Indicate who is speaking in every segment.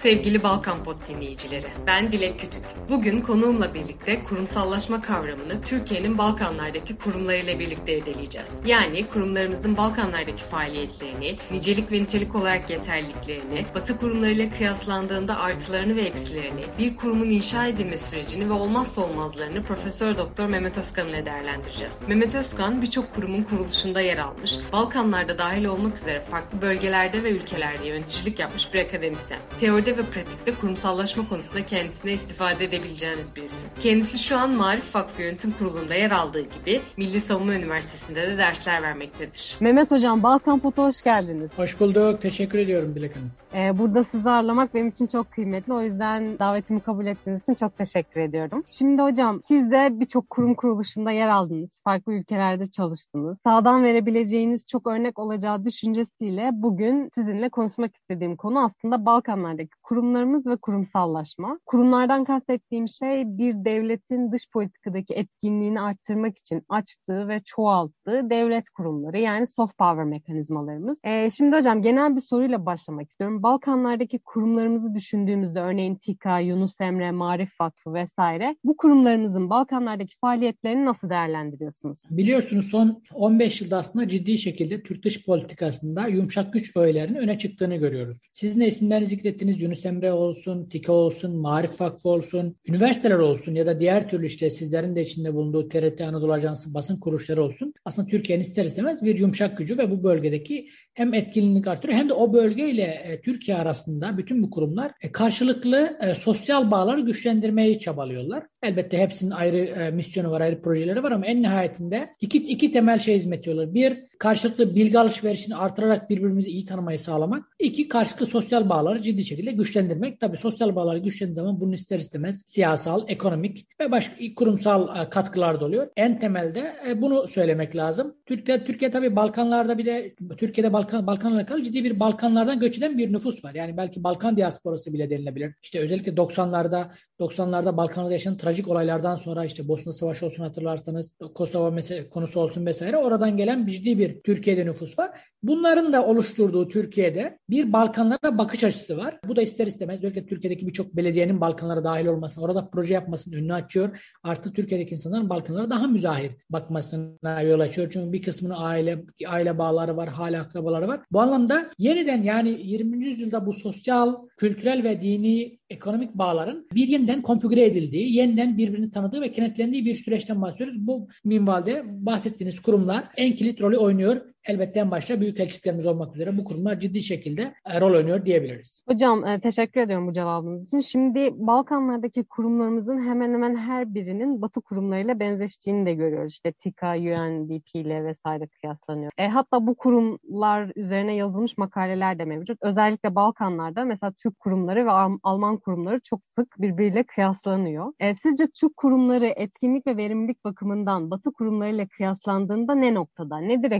Speaker 1: Sevgili Balkan Pod dinleyicileri, ben Dilek Kütük. Bugün konuğumla birlikte kurumsallaşma kavramını Türkiye'nin Balkanlardaki kurumlarıyla birlikte irdeleyeceğiz. Yani kurumlarımızın Balkanlardaki faaliyetlerini, nicelik ve nitelik olarak yeterliliklerini, Batı kurumlarıyla kıyaslandığında artılarını ve eksilerini, bir kurumun inşa edilme sürecini ve olmazsa olmazlarını Profesör Doktor Mehmet Özkan ile değerlendireceğiz. Mehmet Özkan birçok kurumun kuruluşunda yer almış, Balkanlarda dahil olmak üzere farklı bölgelerde ve ülkelerde yöneticilik yapmış bir akademisyen. Teoride ve pratikte kurumsallaşma konusunda kendisine istifade edebileceğiniz birisi. Kendisi şu an Marif Vakfı Yönetim Kurulu'nda yer aldığı gibi Milli Savunma Üniversitesi'nde de dersler vermektedir.
Speaker 2: Mehmet Hocam Balkan Pot'a hoş geldiniz.
Speaker 3: Hoş bulduk. Teşekkür ediyorum Dilek Hanım.
Speaker 2: Ee, burada sizi ağırlamak benim için çok kıymetli. O yüzden davetimi kabul ettiğiniz için çok teşekkür ediyorum. Şimdi hocam siz de birçok kurum kuruluşunda yer aldınız. Farklı ülkelerde çalıştınız. Sağdan verebileceğiniz çok örnek olacağı düşüncesiyle bugün sizinle konuşmak istediğim konu aslında Balkanlardaki kurumlarımız ve kurumsallaşma. Kurumlardan kastettiğim şey bir devletin dış politikadaki etkinliğini arttırmak için açtığı ve çoğalttığı devlet kurumları yani soft power mekanizmalarımız. Ee, şimdi hocam genel bir soruyla başlamak istiyorum. Balkanlardaki kurumlarımızı düşündüğümüzde örneğin TİKA, Yunus Emre, Marif Vakfı vesaire bu kurumlarımızın Balkanlardaki faaliyetlerini nasıl değerlendiriyorsunuz?
Speaker 3: Biliyorsunuz son 15 yılda aslında ciddi şekilde Türk dış politikasında yumuşak güç öğelerinin öne çıktığını görüyoruz. Sizin de isimlerini zikrettiğiniz Yunus Emre olsun, TİKA olsun, Marif Vakfı olsun, üniversiteler olsun ya da diğer türlü işte sizlerin de içinde bulunduğu TRT Anadolu Ajansı basın kuruluşları olsun. Aslında Türkiye'nin ister istemez bir yumuşak gücü ve bu bölgedeki hem etkinlik artırıyor hem de o bölgeyle e, Türkiye arasında bütün bu kurumlar e, karşılıklı e, sosyal bağları güçlendirmeyi çabalıyorlar. Elbette hepsinin ayrı e, misyonu var, ayrı projeleri var ama en nihayetinde iki, iki temel şey hizmet ediyorlar. Bir, karşılıklı bilgi alışverişini artırarak birbirimizi iyi tanımayı sağlamak. İki, karşılıklı sosyal bağları ciddi şekilde güçlendirmek. Tabii sosyal bağları güçlendiği zaman bunun ister istemez siyasal, ekonomik ve başka kurumsal e, katkılar da oluyor. En temelde e, bunu söylemek lazım. Türkiye, Türkiye tabii Balkanlarda bir de Türkiye'de Balkan, Balkanlarla alakalı ciddi bir Balkanlardan göç eden bir nüfus var. Yani belki Balkan diasporası bile denilebilir. İşte özellikle 90'larda 90'larda Balkanlarda yaşanan trajik olaylardan sonra işte Bosna Savaşı olsun hatırlarsanız Kosova mesela konusu olsun vesaire oradan gelen ciddi bir Türkiye'de nüfus var. Bunların da oluşturduğu Türkiye'de bir Balkanlara bakış açısı var. Bu da ister istemez özellikle Türkiye'deki birçok belediyenin Balkanlara dahil olması, orada proje yapmasının önünü açıyor. Artı Türkiye'deki insanların Balkanlara daha müzahir bakmasına yol açıyor. Çünkü bir kısmının aile aile bağları var, hala akrabaları var. Bu anlamda yeniden yani 20. yüzyılda bu sosyal, kültürel ve dini ekonomik bağların bir yeniden konfigüre edildiği, yeniden birbirini tanıdığı ve kenetlendiği bir süreçten bahsediyoruz. Bu minvalde bahsettiğiniz kurumlar en kilit rolü oynuyor. Elbette en başta büyük elçiliklerimiz olmak üzere bu kurumlar ciddi şekilde e, rol oynuyor diyebiliriz.
Speaker 2: Hocam e, teşekkür ediyorum bu cevabınız için. Şimdi Balkanlardaki kurumlarımızın hemen hemen her birinin Batı kurumlarıyla benzeştiğini de görüyoruz. İşte TİKA, UNDP ile vesaire kıyaslanıyor. E, hatta bu kurumlar üzerine yazılmış makaleler de mevcut. Özellikle Balkanlarda mesela Türk kurumları ve Alman kurumları çok sık birbiriyle kıyaslanıyor. E, sizce Türk kurumları etkinlik ve verimlilik bakımından Batı kurumlarıyla kıyaslandığında ne noktada? Nedir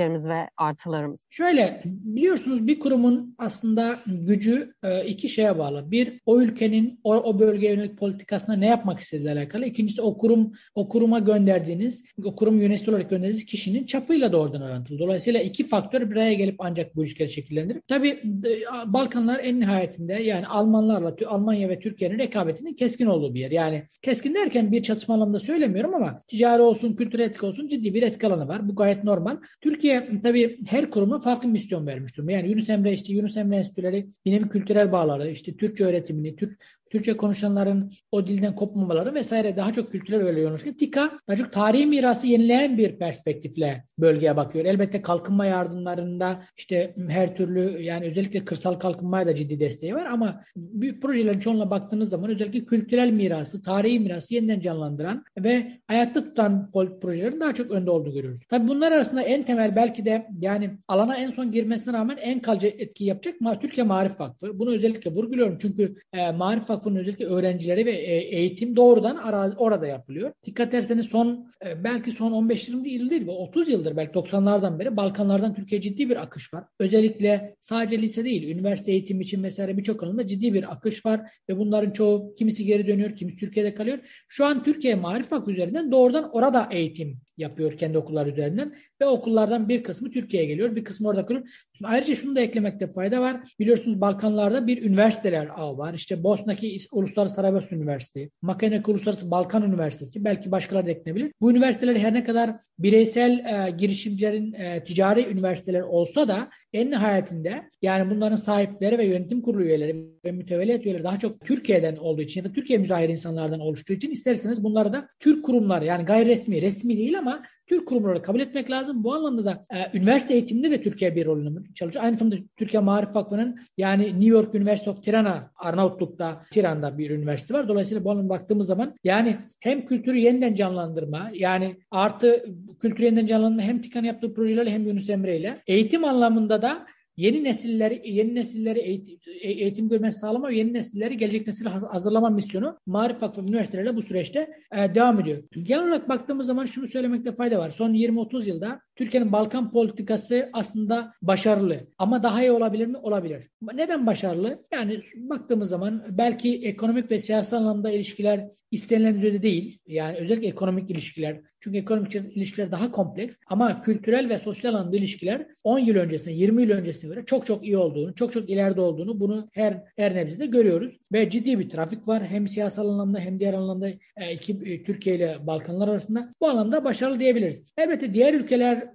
Speaker 2: eksikliklerimiz ve artılarımız?
Speaker 3: Şöyle biliyorsunuz bir kurumun aslında gücü e, iki şeye bağlı. Bir o ülkenin o, o bölgeye yönelik politikasına ne yapmak istediğiyle alakalı. İkincisi o kurum o kuruma gönderdiğiniz o kurum yöneticisi olarak gönderdiğiniz kişinin çapıyla doğrudan orantılı. Dolayısıyla iki faktör bir araya gelip ancak bu ilişkileri şekillendirir. Tabii e, Balkanlar en nihayetinde yani Almanlarla Almanya ve Türkiye'nin rekabetinin keskin olduğu bir yer. Yani keskin derken bir çatışma anlamında söylemiyorum ama ticari olsun, kültürel etki olsun ciddi bir etki alanı var. Bu gayet normal. Türkiye tabii her kuruma farklı misyon vermiş durumda. Yani Yunus Emre işte Yunus Emre Enstitüleri bir nevi kültürel bağları, işte Türkçe öğretimini, Türk Türkçe konuşanların o dilden kopmamaları vesaire daha çok kültürel öyle yoğunlaşıyor. TİKA daha çok tarihi mirası yenileyen bir perspektifle bölgeye bakıyor. Elbette kalkınma yardımlarında işte her türlü yani özellikle kırsal kalkınmaya da ciddi desteği var ama büyük projelerin çoğunluğuna baktığınız zaman özellikle kültürel mirası, tarihi mirası yeniden canlandıran ve ayakta tutan projelerin daha çok önde olduğunu görüyoruz. Tabii bunlar arasında en temel belki de yani alana en son girmesine rağmen en kalıcı etki yapacak Türkiye Marif Vakfı. Bunu özellikle vurguluyorum çünkü e, Marif Vakfı Vakfı'nın özellikle öğrencileri ve e, eğitim doğrudan arazi, orada yapılıyor. Dikkat ederseniz son e, belki son 15-20 yıl değil, 30 yıldır belki 90'lardan beri Balkanlardan Türkiye ciddi bir akış var. Özellikle sadece lise değil, üniversite eğitimi için vesaire birçok alanda ciddi bir akış var ve bunların çoğu kimisi geri dönüyor, kimisi Türkiye'de kalıyor. Şu an Türkiye Marif Vakfı üzerinden doğrudan orada eğitim yapıyor kendi okullar üzerinden ve okullardan bir kısmı Türkiye'ye geliyor, bir kısmı orada kalıyor. Ayrıca şunu da eklemekte fayda var. Biliyorsunuz Balkanlarda bir üniversiteler ağı var. İşte Bosna'ki Uluslararası Saraybosna Üniversitesi, Makedonya'daki Uluslararası Balkan Üniversitesi, belki başkaları da eklenebilir. Bu üniversiteler her ne kadar bireysel e, girişimcilerin e, ticari üniversiteler olsa da en nihayetinde yani bunların sahipleri ve yönetim kurulu üyeleri ve mütevellit üyeleri daha çok Türkiye'den olduğu için ya da Türkiye müzahir insanlardan oluştuğu için isterseniz bunları da Türk kurumları yani gayri resmi, resmi değil ama Türk kurumları kabul etmek lazım. Bu anlamda da e, üniversite eğitiminde de Türkiye bir rolünü çalışıyor. Aynı zamanda Türkiye Marif Vakfı'nın yani New York University of Tirana, Arnavutluk'ta, Tiran'da bir üniversite var. Dolayısıyla bu anlamda baktığımız zaman yani hem kültürü yeniden canlandırma yani artı kültürü yeniden canlandırma hem TİKA'nın yaptığı projelerle hem Yunus Emre ile eğitim anlamında da yeni nesilleri yeni nesilleri eğitim, eğitim görmesi sağlama ve yeni nesilleri gelecek nesil hazırlama misyonu Marif Vakfı üniversiteleriyle bu süreçte e, devam ediyor. Genel olarak baktığımız zaman şunu söylemekte fayda var. Son 20-30 yılda Türkiye'nin Balkan politikası aslında başarılı ama daha iyi olabilir mi? Olabilir. Neden başarılı? Yani baktığımız zaman belki ekonomik ve siyasal anlamda ilişkiler istenilen düzeyde değil. Yani özellikle ekonomik ilişkiler. Çünkü ekonomik ilişkiler daha kompleks ama kültürel ve sosyal anlamda ilişkiler 10 yıl öncesine, 20 yıl öncesine göre çok çok iyi olduğunu, çok çok ileride olduğunu bunu her her nebzede görüyoruz. Ve ciddi bir trafik var. Hem siyasal anlamda hem diğer anlamda e, iki, e, Türkiye ile Balkanlar arasında. Bu anlamda başarılı diyebiliriz. Elbette diğer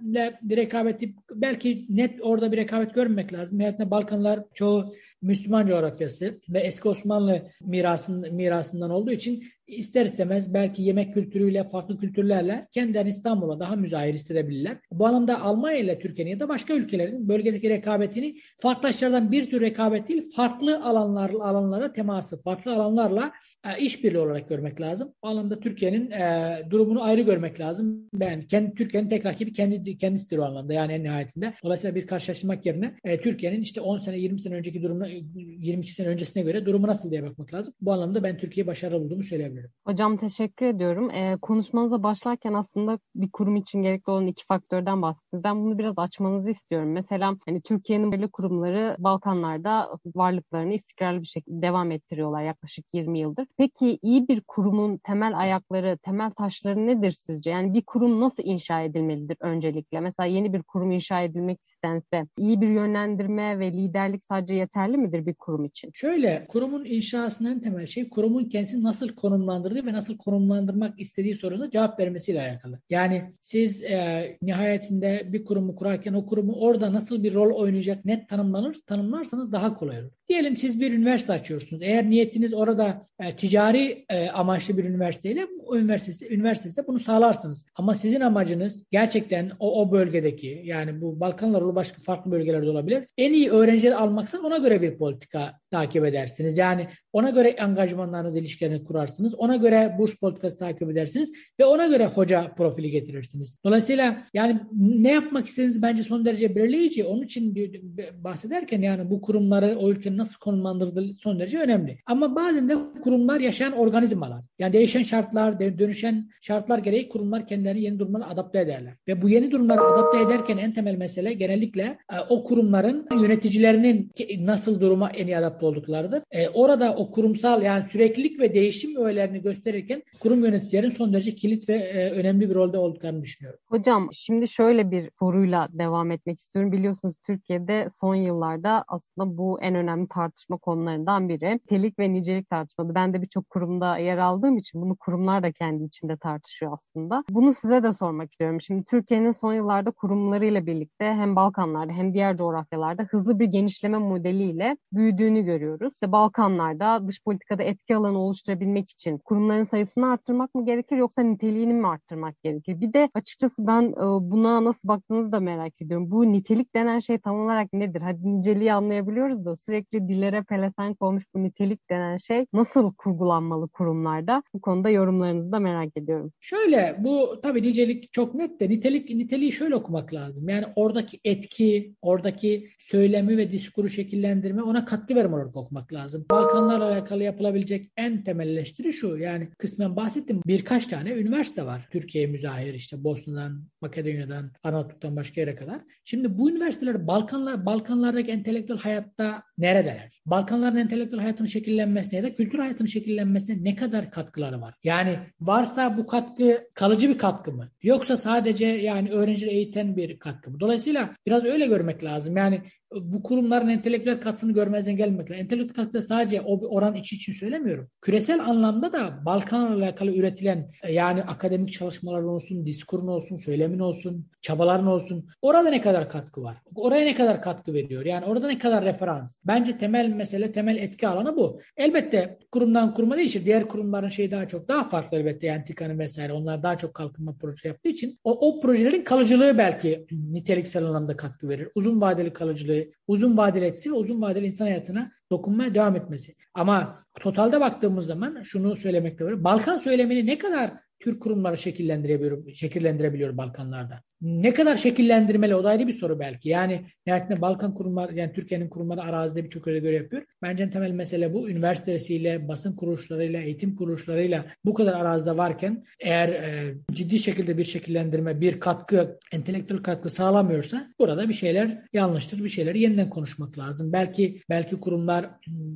Speaker 3: ülkelerle bir rekabeti belki net orada bir rekabet görmemek lazım. Nihayetinde Balkanlar çoğu Müslüman coğrafyası ve eski Osmanlı mirasın, mirasından olduğu için ister istemez belki yemek kültürüyle, farklı kültürlerle kendilerini İstanbul'a daha müzahir hissedebilirler. Bu anlamda Almanya ile Türkiye'nin ya da başka ülkelerin bölgedeki rekabetini farklılaştırdan bir tür rekabet değil, farklı alanlar, alanlara teması, farklı alanlarla e, işbirliği olarak görmek lazım. Bu anlamda Türkiye'nin e, durumunu ayrı görmek lazım. Ben kendi Türkiye'nin tekrar gibi kendi kendisidir o anlamda yani en nihayetinde. Dolayısıyla bir karşılaştırmak yerine e, Türkiye'nin işte 10 sene 20 sene önceki durumuna 22 sene öncesine göre durumu nasıl diye bakmak lazım. Bu anlamda ben Türkiye başarılı olduğumu söyleyebilirim.
Speaker 2: Hocam teşekkür ediyorum. Ee, konuşmanıza başlarken aslında bir kurum için gerekli olan iki faktörden bahsettiniz. Ben bunu biraz açmanızı istiyorum. Mesela hani Türkiye'nin belirli kurumları Balkanlarda varlıklarını istikrarlı bir şekilde devam ettiriyorlar yaklaşık 20 yıldır. Peki iyi bir kurumun temel ayakları, temel taşları nedir sizce? Yani bir kurum nasıl inşa edilmelidir öncelikle? Mesela yeni bir kurum inşa edilmek istense iyi bir yönlendirme ve liderlik sadece yeterli midir bir kurum için?
Speaker 3: Şöyle, kurumun inşasının en temel şey kurumun kendisini nasıl konumlandırdığı ve nasıl konumlandırmak istediği soruna cevap vermesiyle alakalı. Yani siz e, nihayetinde bir kurumu kurarken o kurumu orada nasıl bir rol oynayacak net tanımlanır, tanımlarsanız daha kolay olur. Diyelim siz bir üniversite açıyorsunuz. Eğer niyetiniz orada e, ticari e, amaçlı bir üniversiteyle o üniversitede, üniversitede bunu sağlarsınız. Ama sizin amacınız gerçekten o, o bölgedeki yani bu Balkanlar olur başka farklı bölgelerde olabilir. En iyi öğrencileri almaksa ona göre bir politika takip edersiniz. Yani ona göre angajmanlarınız ilişkilerini kurarsınız. Ona göre burs politikası takip edersiniz ve ona göre hoca profili getirirsiniz. Dolayısıyla yani ne yapmak istediğiniz bence son derece belirleyici. Onun için bahsederken yani bu kurumları o ülkenin nasıl konumlandırıldığı son derece önemli. Ama bazen de kurumlar yaşayan organizmalar. Yani değişen şartlar, dönüşen şartlar gereği kurumlar kendilerini yeni durumlara adapte ederler. Ve bu yeni durumlara adapte ederken en temel mesele genellikle e, o kurumların yöneticilerinin nasıl duruma en iyi adapte olduklarıdır. E, orada o kurumsal yani süreklilik ve değişim öğelerini gösterirken kurum yöneticilerin son derece kilit ve e, önemli bir rolde olduklarını düşünüyorum.
Speaker 2: Hocam şimdi şöyle bir soruyla devam etmek istiyorum. Biliyorsunuz Türkiye'de son yıllarda aslında bu en önemli tartışma konularından biri. Nitelik ve nicelik tartışmadı. Ben de birçok kurumda yer aldığım için bunu kurumlar da kendi içinde tartışıyor aslında. Bunu size de sormak istiyorum. Şimdi Türkiye'nin son yıllarda kurumlarıyla birlikte hem Balkanlarda hem diğer coğrafyalarda hızlı bir genişleme modeliyle büyüdüğünü görüyoruz. İşte Balkanlarda dış politikada etki alanı oluşturabilmek için kurumların sayısını arttırmak mı gerekir yoksa niteliğini mi arttırmak gerekir? Bir de açıkçası ben e, buna nasıl baktığınızı da merak ediyorum. Bu nitelik denen şey tam olarak nedir? Hadi niceliği anlayabiliyoruz da sürekli dillere pelesenk olmuş bu nitelik denen şey nasıl kurgulanmalı kurumlarda? Bu konuda yorumlarınızı da merak ediyorum.
Speaker 3: Şöyle bu tabii nicelik çok net de nitelik niteliği şöyle okumak lazım. Yani oradaki etki, oradaki söylemi ve diskuru şekillendirme ona katkı verme olarak okumak lazım. Balkanlarla alakalı yapılabilecek en temel şu. Yani kısmen bahsettim. Birkaç tane üniversite var. Türkiye müzahir işte Bosna'dan, Makedonya'dan, Arnavutluk'tan başka yere kadar. Şimdi bu üniversiteler Balkanlar Balkanlardaki entelektüel hayatta neredeler? Balkanların entelektüel hayatının şekillenmesine ya da kültür hayatının şekillenmesine ne kadar katkıları var? Yani varsa bu katkı kalıcı bir katkı mı? Yoksa sadece yani öğrencileri eğiten bir katkı mı? Dolayısıyla biraz öyle görmek lazım. Yani bu kurumların entelektüel katkısını görmezden gelmek lazım. Entelektüel katkı sadece o oran içi için söylemiyorum. Küresel anlamda da Balkanlarla alakalı üretilen yani akademik çalışmalar olsun, diskurun olsun, söylemin olsun, çabaların olsun. Orada ne kadar katkı var? Oraya ne kadar katkı veriyor? Yani orada ne kadar referans? Bence temel mesele, temel etki alanı bu. Elbette kurumdan kuruma değişir. Diğer kurumların şeyi daha çok daha farklı elbette. Yani TİKA'nın vesaire onlar daha çok kalkınma projesi yaptığı için o, o projelerin kalıcılığı belki niteliksel anlamda katkı verir. Uzun vadeli kalıcılığı, uzun vadeli etkisi ve uzun vadeli insan hayatına dokunmaya devam etmesi. Ama totalde baktığımız zaman şunu söylemekte var. Balkan söylemini ne kadar Türk kurumları şekillendirebiliyor, şekillendirebiliyor Balkanlarda. Ne kadar şekillendirmeli o da ayrı bir soru belki. Yani nihayetinde Balkan kurumlar yani Türkiye'nin kurumları arazide birçok öyle göre yapıyor. Bence en temel mesele bu. Üniversitesiyle, basın kuruluşlarıyla, eğitim kuruluşlarıyla bu kadar arazide varken eğer e, ciddi şekilde bir şekillendirme, bir katkı, entelektüel katkı sağlamıyorsa burada bir şeyler yanlıştır. Bir şeyleri yeniden konuşmak lazım. Belki belki kurumlar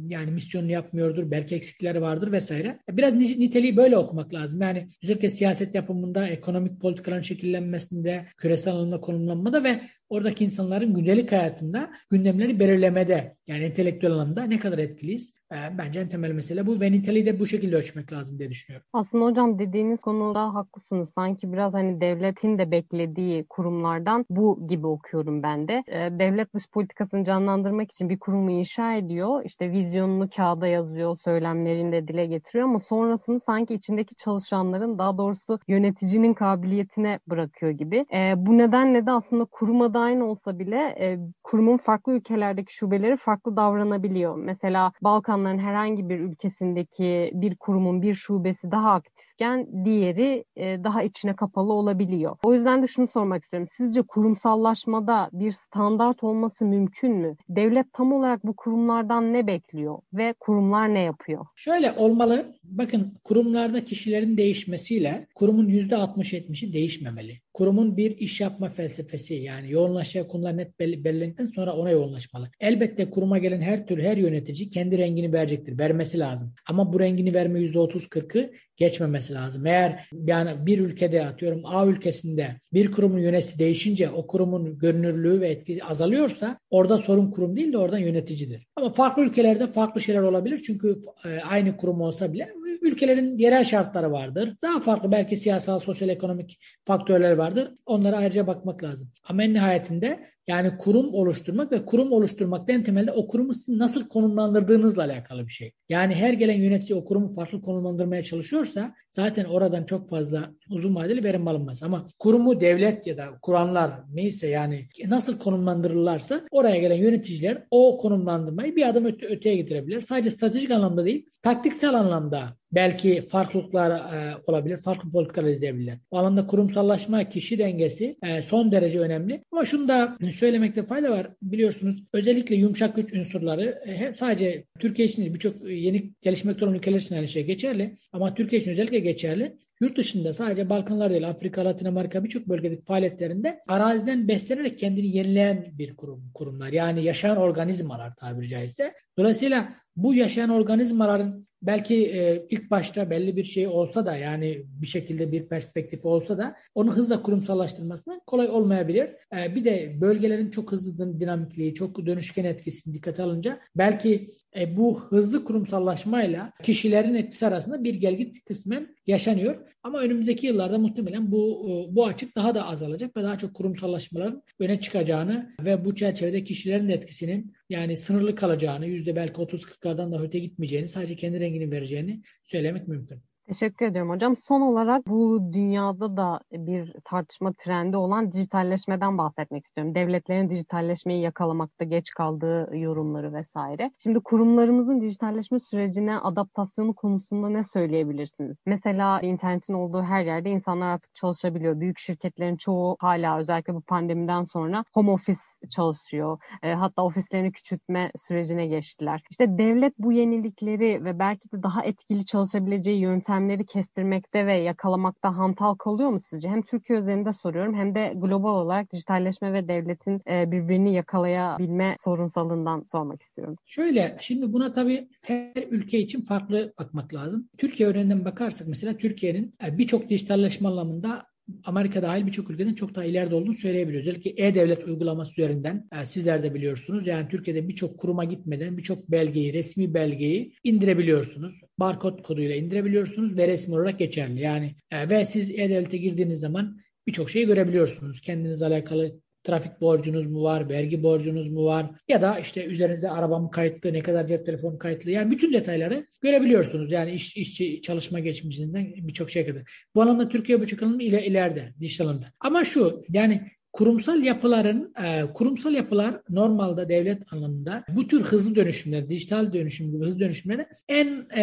Speaker 3: yani misyonunu yapmıyordur, belki eksikleri vardır vesaire. Biraz niteliği böyle okumak lazım. Yani özellikle siyaset yapımında, ekonomik politikaların şekillenmesinde, küresel anlamda konumlanmada ve oradaki insanların gündelik hayatında gündemleri belirlemede yani entelektüel anlamda ne kadar etkiliyiz? Ee, bence en temel mesele bu ve niteliği de bu şekilde ölçmek lazım diye düşünüyorum.
Speaker 2: Aslında hocam dediğiniz konuda haklısınız. Sanki biraz hani devletin de beklediği kurumlardan bu gibi okuyorum ben de. Ee, devlet dış politikasını canlandırmak için bir kurumu inşa ediyor. İşte vizyonunu kağıda yazıyor, söylemlerini de dile getiriyor ama sonrasını sanki içindeki çalışanların daha doğrusu yöneticinin kabiliyetine bırakıyor gibi. Ee, bu nedenle de aslında kuruma aynı olsa bile e, kurumun farklı ülkelerdeki şubeleri farklı davranabiliyor. Mesela Balkanların herhangi bir ülkesindeki bir kurumun bir şubesi daha aktifken diğeri e, daha içine kapalı olabiliyor. O yüzden de şunu sormak istiyorum. Sizce kurumsallaşmada bir standart olması mümkün mü? Devlet tam olarak bu kurumlardan ne bekliyor ve kurumlar ne yapıyor?
Speaker 3: Şöyle olmalı. Bakın kurumlarda kişilerin değişmesiyle kurumun %60-70'i değişmemeli. Kurumun bir iş yapma felsefesi yani yoğunlaşacağı konular net belirlendikten sonra ona yoğunlaşmalı. Elbette kuruma gelen her tür her yönetici kendi rengini verecektir. Vermesi lazım. Ama bu rengini verme %30-40'ı geçmemesi lazım. Eğer yani bir ülkede atıyorum A ülkesinde bir kurumun yöneticisi değişince o kurumun görünürlüğü ve etkisi azalıyorsa orada sorun kurum değil de oradan yöneticidir. Ama farklı ülkelerde farklı şeyler olabilir. Çünkü e, aynı kurum olsa bile ülkelerin yerel şartları vardır. Daha farklı belki siyasal, sosyal, ekonomik faktörler vardır. Onlara ayrıca bakmak lazım. Ama en nihayetinde yani kurum oluşturmak ve kurum oluşturmak en temelde o kurumu sizin nasıl konumlandırdığınızla alakalı bir şey. Yani her gelen yönetici o kurumu farklı konumlandırmaya çalışıyorsa zaten oradan çok fazla uzun vadeli verim alınmaz. Ama kurumu devlet ya da kuranlar neyse yani nasıl konumlandırırlarsa oraya gelen yöneticiler o konumlandırmayı bir adım öte, öteye getirebilir. Sadece stratejik anlamda değil, taktiksel anlamda belki farklılıklar e, olabilir, farklı politikalar izleyebilirler. Bu alanda kurumsallaşma, kişi dengesi e, son derece önemli. Ama şunu da söylemekte fayda var. Biliyorsunuz özellikle yumuşak güç unsurları e, sadece Türkiye için birçok yeni gelişmekte olan ülkeler için aynı şey geçerli. Ama Türkiye için özellikle geçerli. Yurt dışında sadece Balkanlar değil Afrika, Latin Amerika birçok bölgedeki faaliyetlerinde araziden beslenerek kendini yenileyen bir kurum, kurumlar. Yani yaşayan organizmalar tabiri caizse. Dolayısıyla bu yaşayan organizmaların belki e, ilk başta belli bir şey olsa da yani bir şekilde bir perspektif olsa da onu hızla kurumsallaştırmasına kolay olmayabilir. E, bir de bölgelerin çok hızlı dinamikliği, çok dönüşken etkisini dikkate alınca belki e, bu hızlı kurumsallaşmayla kişilerin etkisi arasında bir gelgit kısmen yaşanıyor. Ama önümüzdeki yıllarda muhtemelen bu e, bu açık daha da azalacak ve daha çok kurumsallaşmaların öne çıkacağını ve bu çerçevede kişilerin etkisinin yani sınırlı kalacağını, yüzde belki 30-40'lardan da öte gitmeyeceğini, sadece kendi rengini vereceğini söylemek mümkün.
Speaker 2: Teşekkür ediyorum hocam. Son olarak bu dünyada da bir tartışma trendi olan dijitalleşmeden bahsetmek istiyorum. Devletlerin dijitalleşmeyi yakalamakta geç kaldığı yorumları vesaire. Şimdi kurumlarımızın dijitalleşme sürecine adaptasyonu konusunda ne söyleyebilirsiniz? Mesela internetin olduğu her yerde insanlar artık çalışabiliyor. Büyük şirketlerin çoğu hala özellikle bu pandemiden sonra home office çalışıyor. E, hatta ofislerini küçültme sürecine geçtiler. İşte devlet bu yenilikleri ve belki de daha etkili çalışabileceği yöntemleri kestirmekte ve yakalamakta hantal kalıyor mu sizce? Hem Türkiye üzerinde soruyorum hem de global olarak dijitalleşme ve devletin e, birbirini yakalayabilme sorunsalından sormak istiyorum.
Speaker 3: Şöyle şimdi buna tabii her ülke için farklı bakmak lazım. Türkiye örneğinden bakarsak mesela Türkiye'nin e, birçok dijitalleşme anlamında Amerika dahil birçok ülkeden çok daha ileride olduğunu söyleyebiliyoruz. Özellikle e-devlet uygulaması üzerinden e, sizler de biliyorsunuz. Yani Türkiye'de birçok kuruma gitmeden birçok belgeyi, resmi belgeyi indirebiliyorsunuz. Barkod koduyla indirebiliyorsunuz ve resmi olarak geçerli. Yani e, ve siz e-devlete girdiğiniz zaman birçok şeyi görebiliyorsunuz. Kendinizle alakalı trafik borcunuz mu var, vergi borcunuz mu var ya da işte üzerinizde arabam kayıtlı, ne kadar cep telefonu kayıtlı yani bütün detayları görebiliyorsunuz. Yani iş, işçi çalışma geçmişinden birçok şey kadar. Bu anlamda Türkiye bu çıkılım ile ileride dijital alanda. Ama şu yani Kurumsal yapıların, e, kurumsal yapılar normalde devlet anlamında bu tür hızlı dönüşümler, dijital dönüşüm gibi hızlı dönüşümlere en e,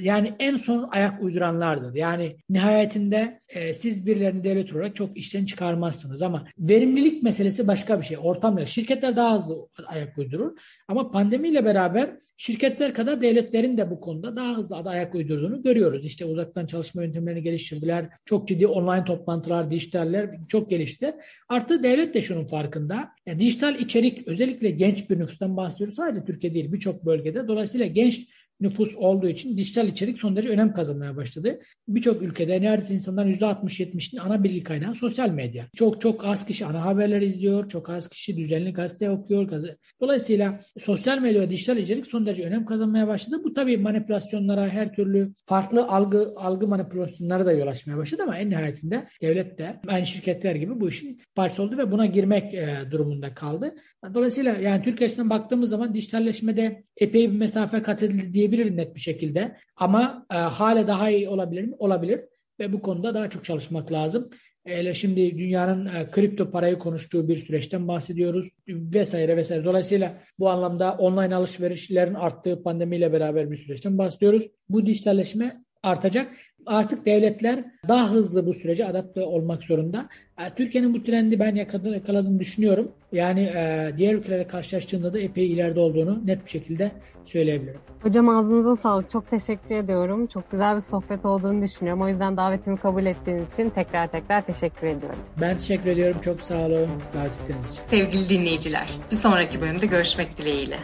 Speaker 3: yani en son ayak uyduranlardır. Yani nihayetinde e, siz birilerini devlet olarak çok işten çıkarmazsınız ama verimlilik meselesi başka bir şey. Ortamlar, şirketler daha hızlı ayak uydurur ama pandemiyle beraber şirketler kadar devletlerin de bu konuda daha hızlı ayak uydurduğunu görüyoruz. İşte uzaktan çalışma yöntemlerini geliştirdiler. Çok ciddi online toplantılar, dijitaller çok geliştiler. Artık Artı devlet de şunun farkında. Yani dijital içerik özellikle genç bir nüfustan bahsediyoruz. Sadece Türkiye değil birçok bölgede. Dolayısıyla genç nüfus olduğu için dijital içerik son derece önem kazanmaya başladı. Birçok ülkede neredeyse insanların %60-70'inin ana bilgi kaynağı sosyal medya. Çok çok az kişi ana haberleri izliyor, çok az kişi düzenli gazete okuyor. Dolayısıyla sosyal medya ve dijital içerik son derece önem kazanmaya başladı. Bu tabii manipülasyonlara, her türlü farklı algı algı manipülasyonlara da yol açmaya başladı ama en nihayetinde devlet de aynı şirketler gibi bu işin parçası oldu ve buna girmek e, durumunda kaldı. Dolayısıyla yani Türkiye açısından baktığımız zaman dijitalleşmede epey bir mesafe kat edildi diye diyebilirim net bir şekilde. Ama e, hala daha iyi olabilir mi? Olabilir. Ve bu konuda daha çok çalışmak lazım. Hele şimdi dünyanın e, kripto parayı konuştuğu bir süreçten bahsediyoruz vesaire vesaire. Dolayısıyla bu anlamda online alışverişlerin arttığı pandemiyle beraber bir süreçten bahsediyoruz. Bu dijitalleşme artacak. Artık devletler daha hızlı bu sürece adapte olmak zorunda. E, Türkiye'nin bu trendi ben yakaladığını düşünüyorum. Yani e, diğer ülkelerle karşılaştığında da epey ileride olduğunu net bir şekilde söyleyebilirim.
Speaker 2: Hocam ağzınıza sağlık. Çok teşekkür ediyorum. Çok güzel bir sohbet olduğunu düşünüyorum. O yüzden davetimi kabul ettiğiniz için tekrar tekrar teşekkür ediyorum.
Speaker 3: Ben teşekkür ediyorum. Çok sağ olun davet ettiğiniz için.
Speaker 1: Sevgili dinleyiciler, bir sonraki bölümde görüşmek dileğiyle.